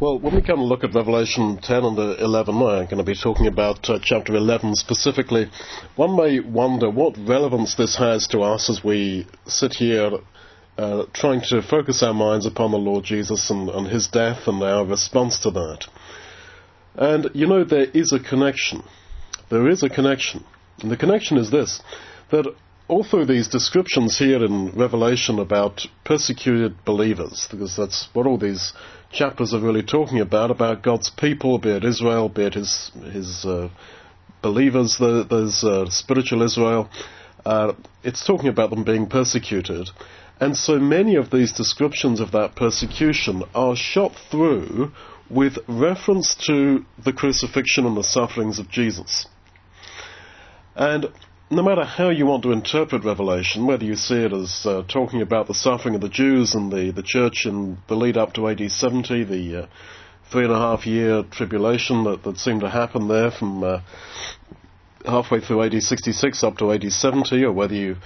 Well, when we come and look at Revelation 10 and 11, I'm going to be talking about uh, chapter 11 specifically. One may wonder what relevance this has to us as we sit here uh, trying to focus our minds upon the Lord Jesus and, and his death and our response to that. And you know, there is a connection. There is a connection. And the connection is this that all through these descriptions here in Revelation about persecuted believers, because that's what all these chapters are really talking about, about God's people, be it Israel, be it his, his uh, believers, the, there's uh, spiritual Israel, uh, it's talking about them being persecuted. And so many of these descriptions of that persecution are shot through with reference to the crucifixion and the sufferings of Jesus. And no matter how you want to interpret Revelation, whether you see it as uh, talking about the suffering of the Jews and the, the church in the lead up to AD 70, the uh, three and a half year tribulation that, that seemed to happen there from uh, halfway through AD 66 up to AD 70, or whether you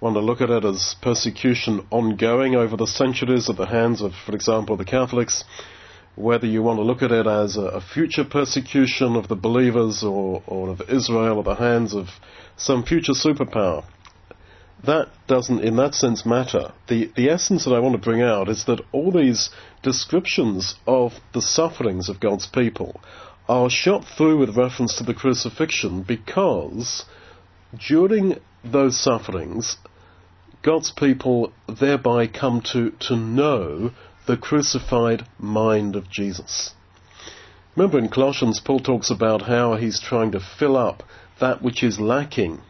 want to look at it as persecution ongoing over the centuries at the hands of, for example, the Catholics, whether you want to look at it as a, future persecution of the believers or, or of Israel at the hands of some future superpower. That doesn't, in that sense, matter. The, the essence that I want to bring out is that all these descriptions of the sufferings of God's people are shot through with reference to the crucifixion because during those sufferings, God's people thereby come to, to know the crucified mind of Jesus. Remember in Colossians, Paul talks about how he's trying to fill up that which is lacking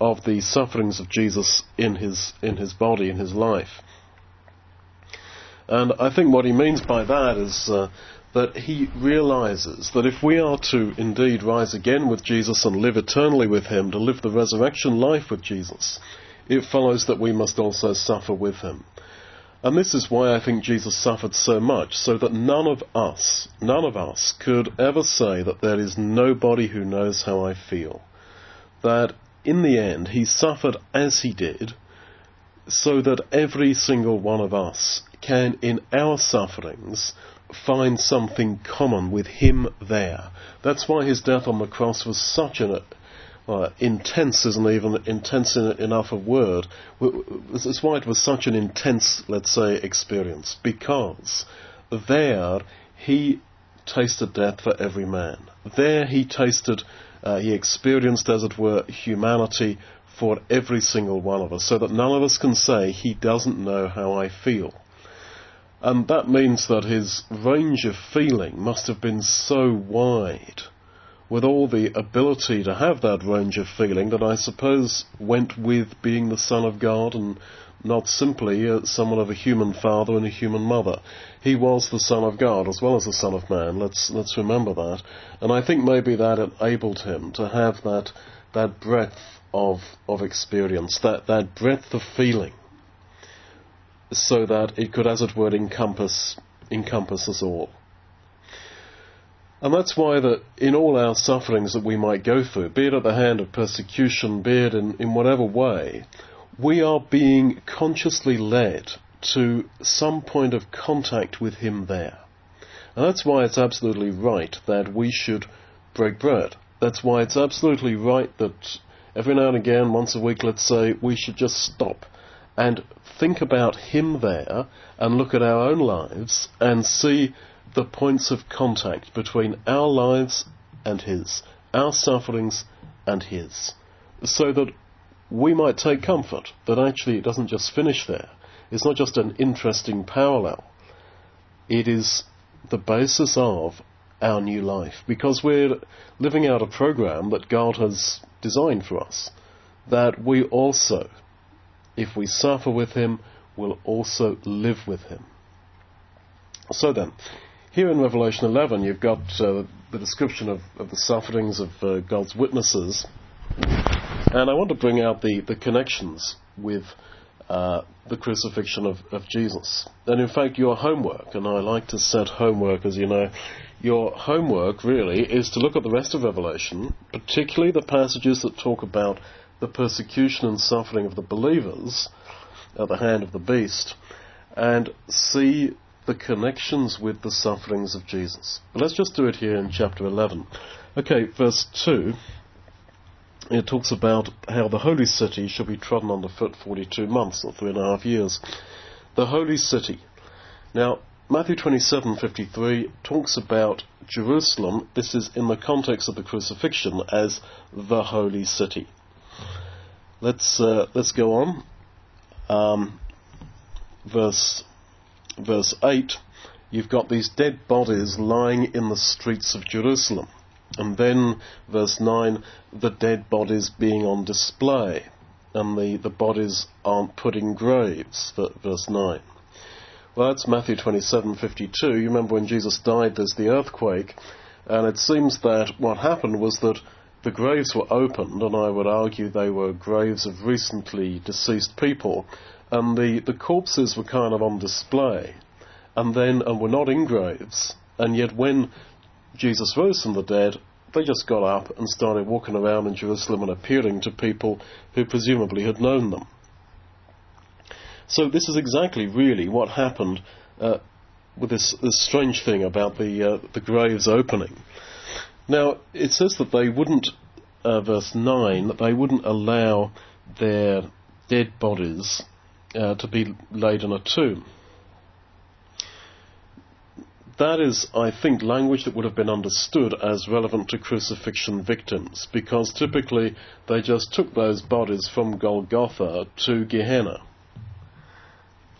of the sufferings of Jesus in his, in his body, in his life. And I think what he means by that is uh, that he realizes that if we are to indeed rise again with Jesus and live eternally with him, to live the resurrection life with Jesus, it follows that we must also suffer with him. And this is why I think Jesus suffered so much, so that none of us, none of us could ever say that there is nobody who knows how I feel. That in the end, he suffered as he did, so that every single one of us can, in our sufferings, find something common with him there. That's why his death on the cross was such an uh, intense isn't even intense enough a word. That's why it was such an intense, let's say, experience. Because there he tasted death for every man. There he tasted, uh, he experienced, as it were, humanity for every single one of us, so that none of us can say he doesn't know how I feel. And that means that his range of feeling must have been so wide with all the ability to have that range of feeling that I suppose went with being the Son of God and not simply uh, someone of a human father and a human mother. He was the Son of God as well as the Son of Man. Let's let's remember that. And I think maybe that enabled him to have that that breadth of of experience, that that breadth of feeling, so that it could, as it were, encompass encompass us all. And that's why that in all our sufferings that we might go through, be it at the hand of persecution, be it in, in whatever way, we are being consciously led to some point of contact with Him there. And that's why it's absolutely right that we should break bread. That's why it's absolutely right that every now and again, once a week, let's say, we should just stop and think about Him there and look at our own lives and see the points of contact between our lives and His, our sufferings and His, so that we might take comfort that actually it doesn't just finish there. It's not just an interesting parallel. It is the basis of our new life because we're living out a program that God has designed for us. That we also, if we suffer with Him, will also live with Him. So then, here in Revelation 11, you've got uh, the description of, of, the sufferings of uh, God's witnesses. And I want to bring out the, the connections with uh, the crucifixion of, of, Jesus. And in fact, your homework, and I like to set homework, as you know, your homework really is to look at the rest of Revelation, particularly the passages that talk about the persecution and suffering of the believers at the hand of the beast, and see the connections with the sufferings of Jesus. But let's just do it here in chapter 11. Okay, verse 2. It talks about how the holy city shall be trodden underfoot 42 months, or three and a half years. The holy city. Now, Matthew 27:53 talks about Jerusalem. This is in the context of the crucifixion as the holy city. Let's uh, let's go on. Um, verse verse 8, you've got these dead bodies lying in the streets of Jerusalem. And then, verse 9, the dead bodies being on display. And the, the bodies aren't put in graves, verse 9. Well, that's Matthew 27:52. You remember when Jesus died, there's the earthquake, and it seems that what happened was that the graves were opened, and I would argue they were graves of recently deceased people, and the, the corpses were kind of on display, and then and were not in graves, and yet when Jesus rose from the dead, they just got up and started walking around in Jerusalem and appearing to people who presumably had known them. So this is exactly really what happened uh, with this, this, strange thing about the uh, the graves opening. Now it says that they wouldn't, uh, verse nine, that they wouldn't allow their dead bodies uh, to be laid in a tomb. That is, I think, language that would have been understood as relevant to crucifixion victims, because typically they just took those bodies from Golgotha to Gehenna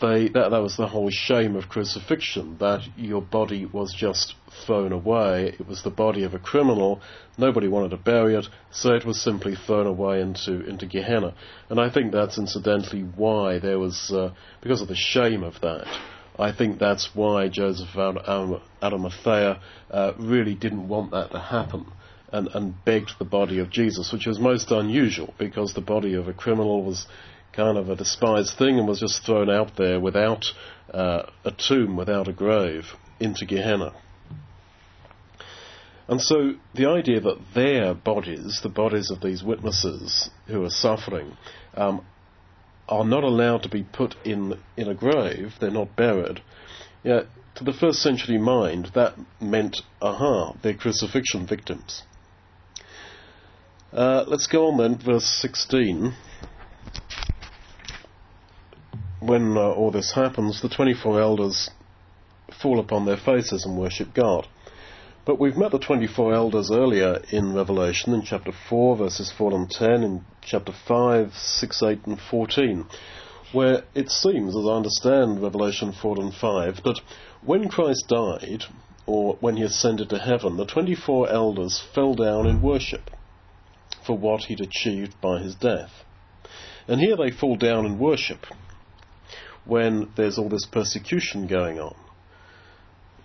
they, that, that was the whole shame of crucifixion, that your body was just thrown away. It was the body of a criminal. Nobody wanted to bury it, so it was simply thrown away into, into Gehenna. And I think that's incidentally why there was, uh, because of the shame of that, I think that's why Joseph of Arimathea uh, really didn't want that to happen. And, and begged the body of Jesus, which was most unusual because the body of a criminal was kind of a despised thing and was just thrown out there without uh, a tomb, without a grave, into Gehenna. And so the idea that their bodies, the bodies of these witnesses who are suffering, um, are not allowed to be put in in a grave, they're not buried. Yeah, to the first century mind, that meant, aha, they're crucifixion victims. Uh, let's go on then, verse 16 when uh, all this happens, the 24 elders fall upon their faces and worship God. But we've met the 24 elders earlier in Revelation, in chapter 4, verses 4 and 10, in chapter 5, 6, 8, and 14, where it seems, as I understand Revelation 4 and 5, that when Christ died, or when he ascended to heaven, the 24 elders fell down in worship for what he'd achieved by his death. And here they fall down in worship when there's all this persecution going on.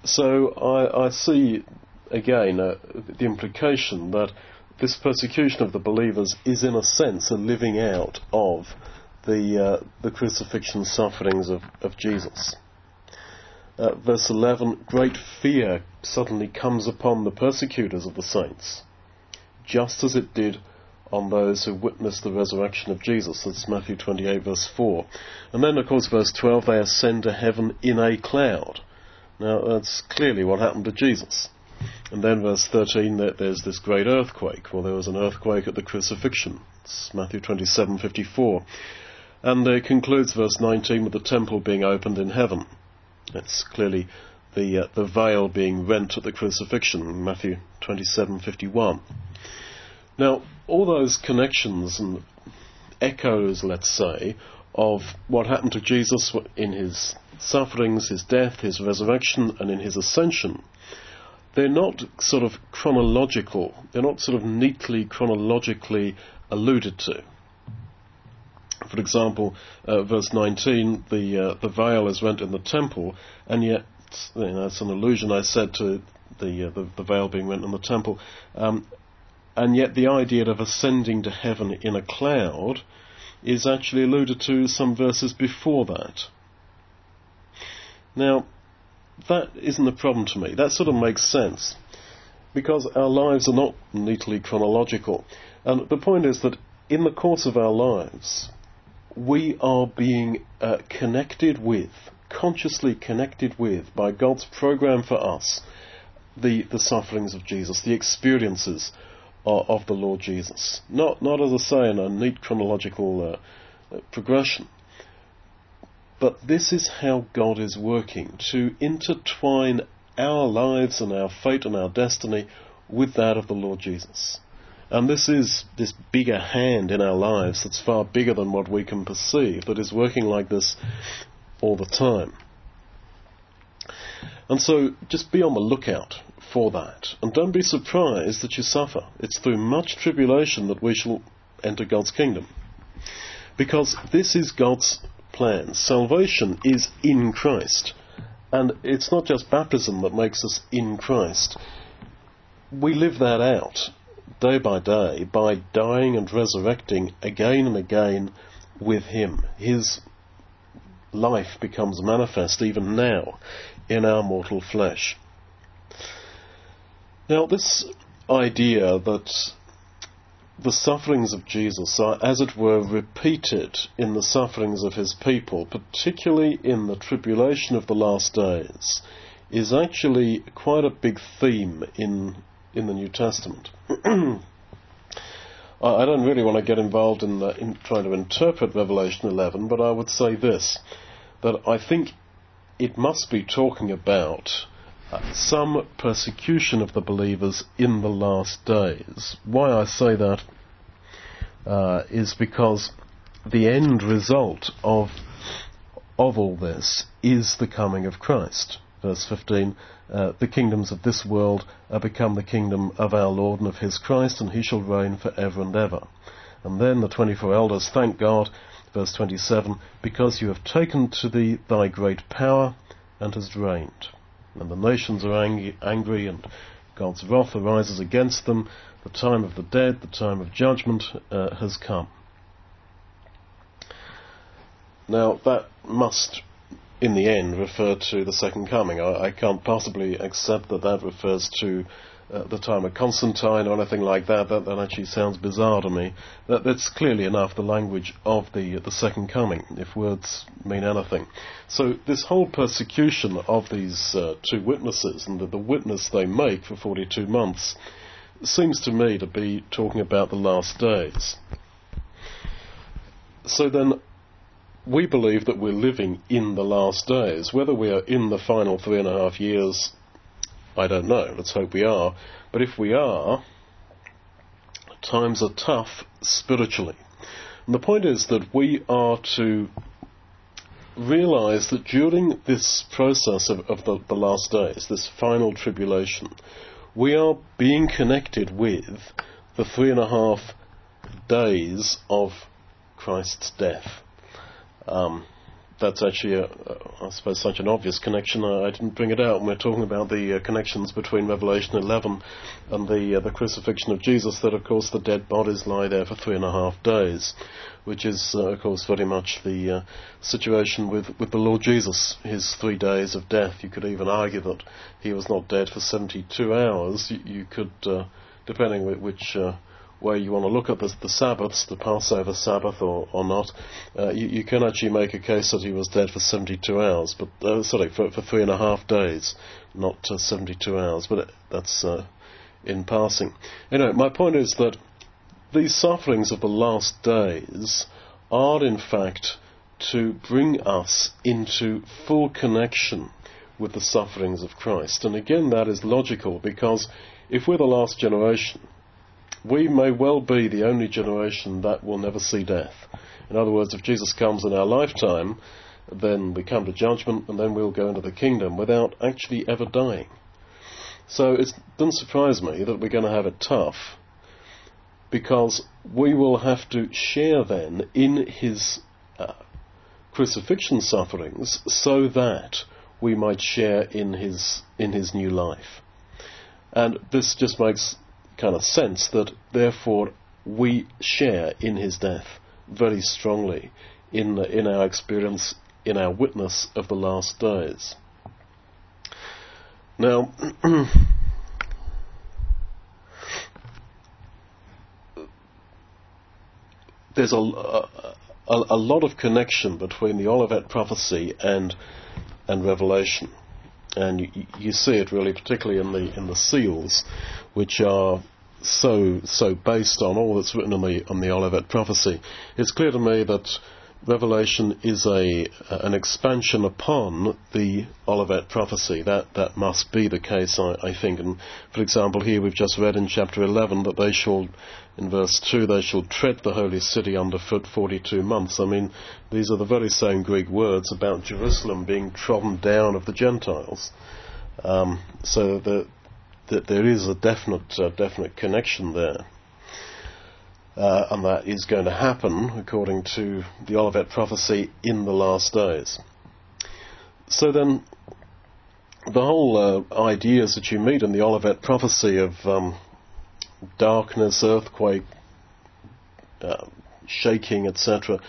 So I, I see again uh, the implication that this persecution of the believers is in a sense a living out of the uh, the crucifixion sufferings of, of Jesus. Uh, verse 11, great fear suddenly comes upon the persecutors of the saints, just as it did on those who witnessed the resurrection of Jesus. That's Matthew 28, verse 4. And then, of course, verse 12, they ascend to heaven in a cloud. Now, that's clearly what happened to Jesus. And then, verse 13, that there's this great earthquake. Well, there was an earthquake at the crucifixion. It's Matthew 27, 54. And it concludes verse 19 with the temple being opened in heaven. It's clearly the, uh, the veil being rent at the crucifixion, Matthew 27, 51. Now, all those connections and echoes, let's say, of what happened to Jesus in his sufferings, his death, his resurrection, and in his ascension, they're not sort of chronological. They're not sort of neatly chronologically alluded to. For example, uh, verse 19, the uh, the veil is rent in the temple, and yet you know, it's an allusion I said to the, uh, the, the veil being rent in the temple. Um, and yet the idea of ascending to heaven in a cloud is actually alluded to some verses before that. Now, that isn't a problem to me. That sort of makes sense. Because our lives are not neatly chronological. And the point is that in the course of our lives, we are being uh, connected with consciously connected with, by God's program for us, the, the sufferings of Jesus, the experiences of, the Lord Jesus. Not, not as I say, in a neat chronological uh, progression. But this is how God is working to intertwine our lives and our fate and our destiny with that of the Lord Jesus. And this is this bigger hand in our lives that's far bigger than what we can perceive, that is working like this all the time. And so just be on the lookout for that. And don't be surprised that you suffer. It's through much tribulation that we shall enter God's kingdom. Because this is God's plan. Salvation is in Christ. And it's not just baptism that makes us in Christ. We live that out day by day by dying and resurrecting again and again with Him. His life becomes manifest even now in our mortal flesh. Now, this idea that the sufferings of Jesus are, as it were, repeated in the sufferings of his people, particularly in the tribulation of the last days, is actually quite a big theme in in the New Testament. I don't really want to get involved in, the, in trying to interpret Revelation 11, but I would say this that I think it must be talking about some persecution of the believers in the last days. Why I say that uh, is because the end result of of all this is the coming of Christ. Verse 15, uh, the kingdoms of this world are become the kingdom of our Lord and of his Christ, and he shall reign for ever and ever. And then the 24 elders thank God Verse 27 Because you have taken to thee thy great power and hast reigned. And the nations are ang- angry, and God's wrath arises against them. The time of the dead, the time of judgment uh, has come. Now, that must, in the end, refer to the second coming. I, I can't possibly accept that that refers to uh, the time of Constantine or anything like that. That, that actually sounds bizarre to me. That, that's clearly enough the language of the the second coming, if words mean anything. So this whole persecution of these uh, two witnesses and the, the witness they make for 42 months seems to me to be talking about the last days. So then, we believe that we're living in the last days. Whether we are in the final three and a half years I don't know. Let's hope we are. But if we are, times are tough spiritually. And the point is that we are to realize that during this process of, of the, the last days, this final tribulation, we are being connected with the three and a half days of Christ's death. Um, that's actually, I suppose, such an obvious connection. I, I, didn't bring it out when we're talking about the uh, connections between Revelation 11 and the uh, the crucifixion of Jesus. That, of course, the dead bodies lie there for three and a half days, which is, uh, of course, very much the uh, situation with with the Lord Jesus. His three days of death. You could even argue that he was not dead for 72 hours. You, you could, uh, depending which uh, where you want to look at the, the Sabbaths, the Passover Sabbath or, or not, uh, you, you, can actually make a case that he was dead for 72 hours, but uh, sorry, for, for three and a half days, not uh, 72 hours, but that's uh, in passing. Anyway, my point is that these sufferings of the last days are in fact to bring us into full connection with the sufferings of Christ. And again, that is logical because if we're the last generation, we may well be the only generation that will never see death. In other words, if Jesus comes in our lifetime, then we come to judgment and then we'll go into the kingdom without actually ever dying. So it doesn't surprise me that we're going to have it tough because we will have to share then in his uh, crucifixion sufferings so that we might share in his in his new life. And this just makes kind of sense that therefore we share in his death very strongly in in our experience in our witness of the last days. Now there's a, a, a, lot of connection between the Olivet prophecy and and Revelation, and you, you see it really particularly in the in the seals, which are so so based on all that's written in the on the Olivet prophecy. It's clear to me that Revelation is a an expansion upon the Olivet prophecy. That that must be the case, I, I, think. And for example, here we've just read in chapter 11 that they shall, in verse 2, they shall tread the holy city underfoot 42 months. I mean, these are the very same Greek words about Jerusalem being trodden down of the Gentiles. Um, so that the, there is a definite uh, definite connection there uh, and that is going to happen according to the Olivet prophecy in the last days. So then, the whole uh, ideas that you meet in the Olivet prophecy of um, darkness, earthquake, uh, shaking, etc.,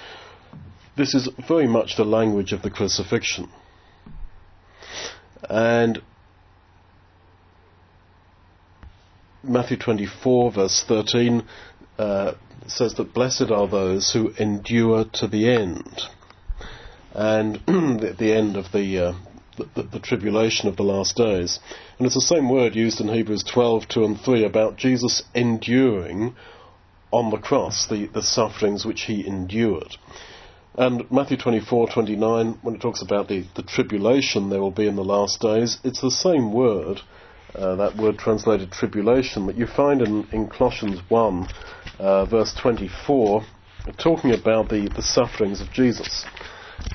this is very much the language of the crucifixion. And Matthew 24, verse 13, uh, says that blessed are those who endure to the end. And the, the, end of the, uh, the, the, tribulation of the last days. And it's the same word used in Hebrews 12, 2 and 3 about Jesus enduring on the cross the, the sufferings which he endured. And Matthew 24, 29, when it talks about the, the tribulation there will be in the last days, it's the same word uh, that word translated tribulation that you find in, in Colossians 1, uh, verse 24, talking about the, the sufferings of Jesus.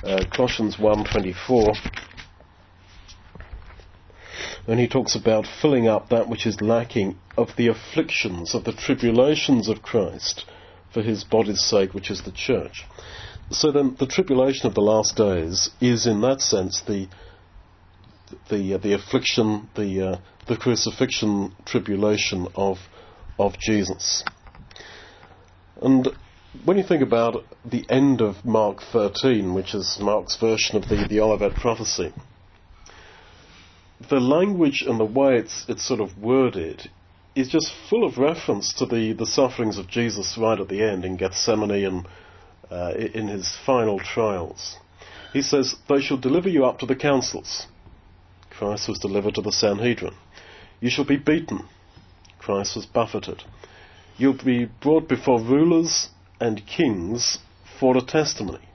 Uh, Colossians 1:24, when he talks about filling up that which is lacking of the afflictions of the tribulations of Christ for his body's sake, which is the church. So then, the tribulation of the last days is, in that sense, the the uh, the affliction, the uh, the crucifixion tribulation of of Jesus. And when you think about the end of Mark 13, which is Mark's version of the, the Olivet prophecy, the language and the way it's, it's sort of worded is just full of reference to the, the sufferings of Jesus right at the end in Gethsemane and uh, in his final trials. He says, They shall deliver you up to the councils. Christ was delivered to the Sanhedrin. You shall be beaten. Christ was buffeted. You'll be brought before rulers and kings for a testimony.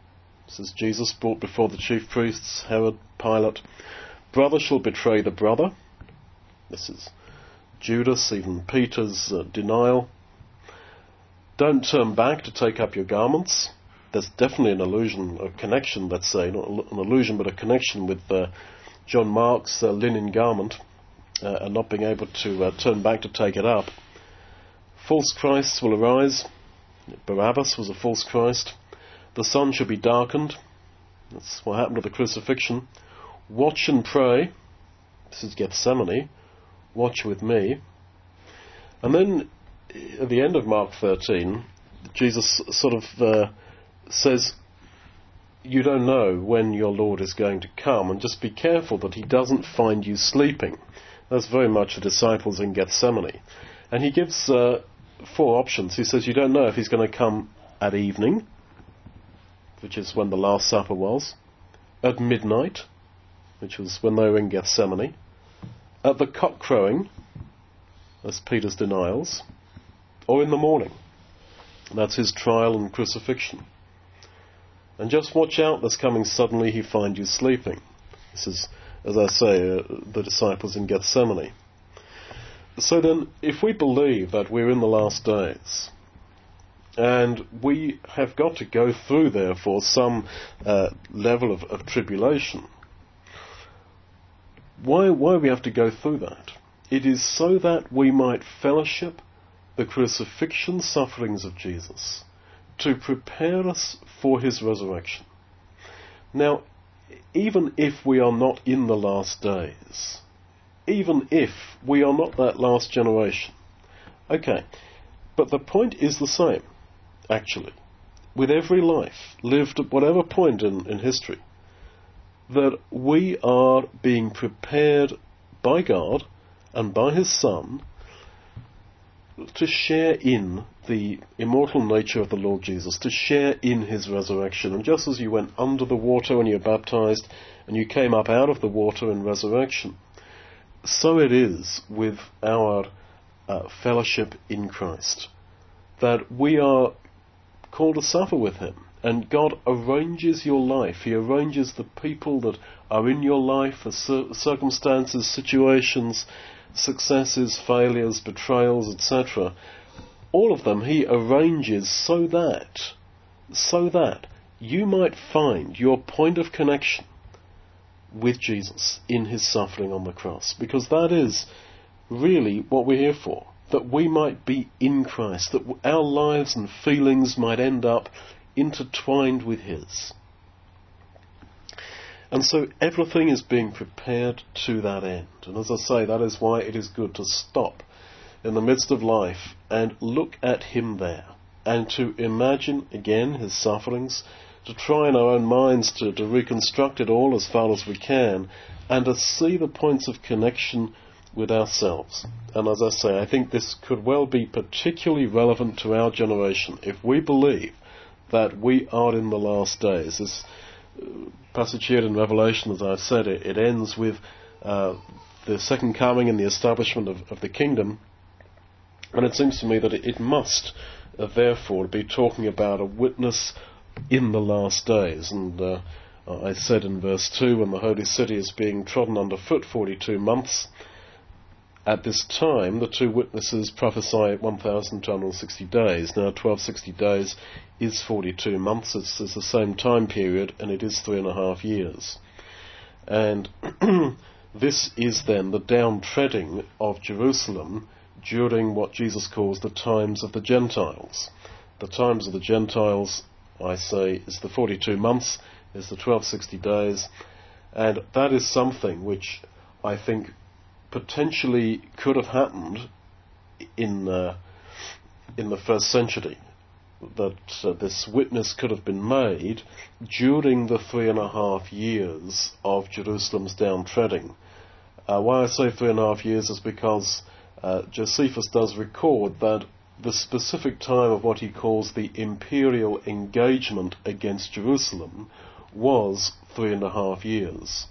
This is Jesus brought before the chief priests, Herod, Pilate. Brother shall betray the brother. This is Judas, even Peter's uh, denial. Don't turn back to take up your garments. There's definitely an illusion, a connection, let's say, not an illusion, but a connection with uh, John Mark's uh, linen garment uh, and not being able to uh, turn back to take it up. False Christs will arise. Barabbas was a false Christ. The sun shall be darkened. That's what happened at the crucifixion. Watch and pray. This is Gethsemane. Watch with me. And then at the end of Mark 13, Jesus sort of uh, says, You don't know when your Lord is going to come, and just be careful that he doesn't find you sleeping. That's very much the disciples in Gethsemane. And he gives uh, four options. He says you don't know if he's going to come at evening, which is when the Last Supper was, at midnight, which was when they were in Gethsemane, at the cock crowing, that's Peter's denials, or in the morning. That's his trial and crucifixion. And just watch out, that's coming suddenly, he find you sleeping. This is, as I say, uh, the disciples in Gethsemane. So then, if we believe that we're in the last days, and we have got to go through, therefore, some uh, level of, of tribulation, why, why we have to go through that? It is so that we might fellowship the crucifixion sufferings of Jesus to prepare us for his resurrection. Now, even if we are not in the last days, even if we are not that last generation. Okay, but the point is the same, actually, with every life lived at whatever point in, in history, that we are being prepared by God and by His Son to share in the immortal nature of the Lord Jesus, to share in his resurrection. And just as you went under the water when you were baptized and you came up out of the water in resurrection, so it is with our uh, fellowship in Christ, that we are called to suffer with him. And God arranges your life. He arranges the people that are in your life, the circumstances, situations, successes, failures, betrayals, etc. All of them He arranges so that, so that you might find your point of connection with Jesus in His suffering on the cross. Because that is really what we're here for. That we might be in Christ, that our lives and feelings might end up intertwined with His. And so everything is being prepared to that end. And as I say, that is why it is good to stop in the midst of life and look at Him there and to imagine again His sufferings, to try in our own minds to, to reconstruct it all as far as we can and to see the points of connection with ourselves. And as I say, I think this could well be particularly relevant to our generation if we believe that we are in the last days. This uh, passage here in Revelation, as I've said, it, it ends with uh, the second coming and the establishment of, of, the kingdom. And it seems to me that it, it must, uh, therefore, be talking about a witness in the last days. And uh, I said in verse 2 when the holy city is being trodden underfoot 42 months, at this time, the two witnesses prophesy 1,260 days. Now, 1260 days is 42 months. It's, it's the same time period, and it is three and a half years. And this is then the downtreading of Jerusalem during what Jesus calls the times of the Gentiles. The times of the Gentiles, I say, is the 42 months, is the 1260 days, and that is something which I think potentially could have happened in uh, in the first century. That uh, this witness could have been made during the three and a half years of Jerusalem's downtreading. Uh, why I say three and a half years is because uh, Josephus does record that the specific time of what he calls the imperial engagement against Jerusalem was three and a half years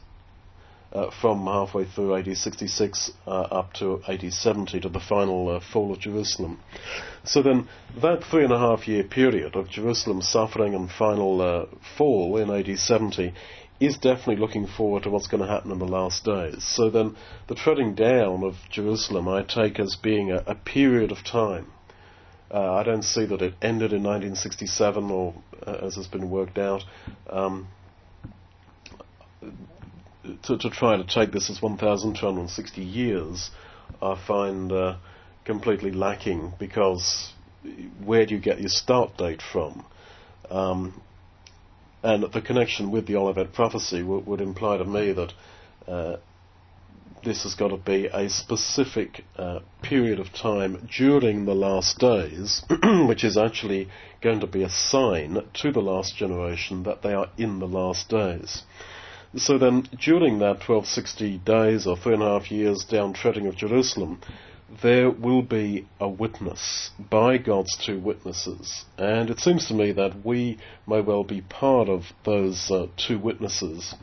uh, from halfway through AD 66 uh, up to AD 70 to the final uh, fall of Jerusalem. So then, that three and a half year period of Jerusalem's suffering and final uh, fall in AD 70 is definitely looking forward to what's going to happen in the last days. So then, the treading down of Jerusalem I take as being a, a period of time. Uh, I don't see that it ended in 1967 or uh, as has been worked out. Um, to, to try to take this as 1,260 years, I find uh, completely lacking because where do you get your start date from? Um, and the connection with the Olivet prophecy w- would imply to me that uh, this has got to be a specific uh, period of time during the last days, which is actually going to be a sign to the last generation that they are in the last days. So then, during that 1260 days or three and a half years down treading of Jerusalem, there will be a witness by God's two witnesses. And it seems to me that we may well be part of those uh, two witnesses,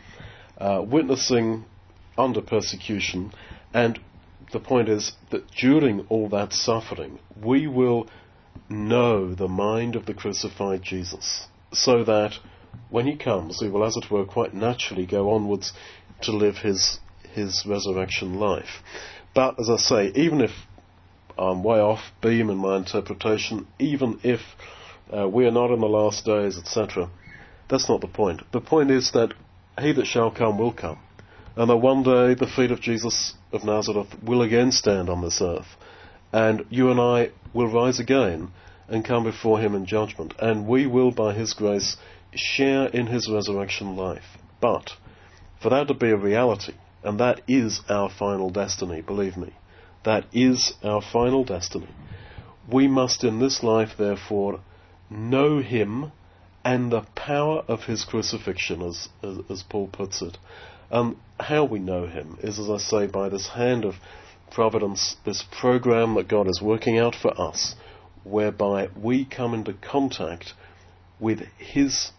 uh, witnessing under persecution. And the point is that during all that suffering, we will know the mind of the crucified Jesus, so that when he comes, he will, as it were, quite naturally go onwards to live his his resurrection life. But as I say, even if I'm way off beam in my interpretation, even if uh, we are not in the last days, etc., that's not the point. The point is that he that shall come will come, and that one day the feet of Jesus of Nazareth will again stand on this earth, and you and I will rise again and come before him in judgment, and we will, by his grace, share in his resurrection life. But for that to be a reality, and that is our final destiny, believe me, that is our final destiny. We must in this life, therefore, know him and the power of his crucifixion, as, as, as Paul puts it. And how we know him is, as I say, by this hand of providence, this program that God is working out for us, whereby we come into contact with His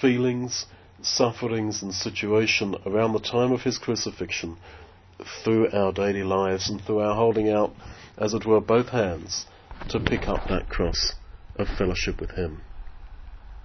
feelings, sufferings, and situation around the time of His crucifixion through our daily lives and through our holding out, as it were, both hands to pick up that cross of fellowship with Him.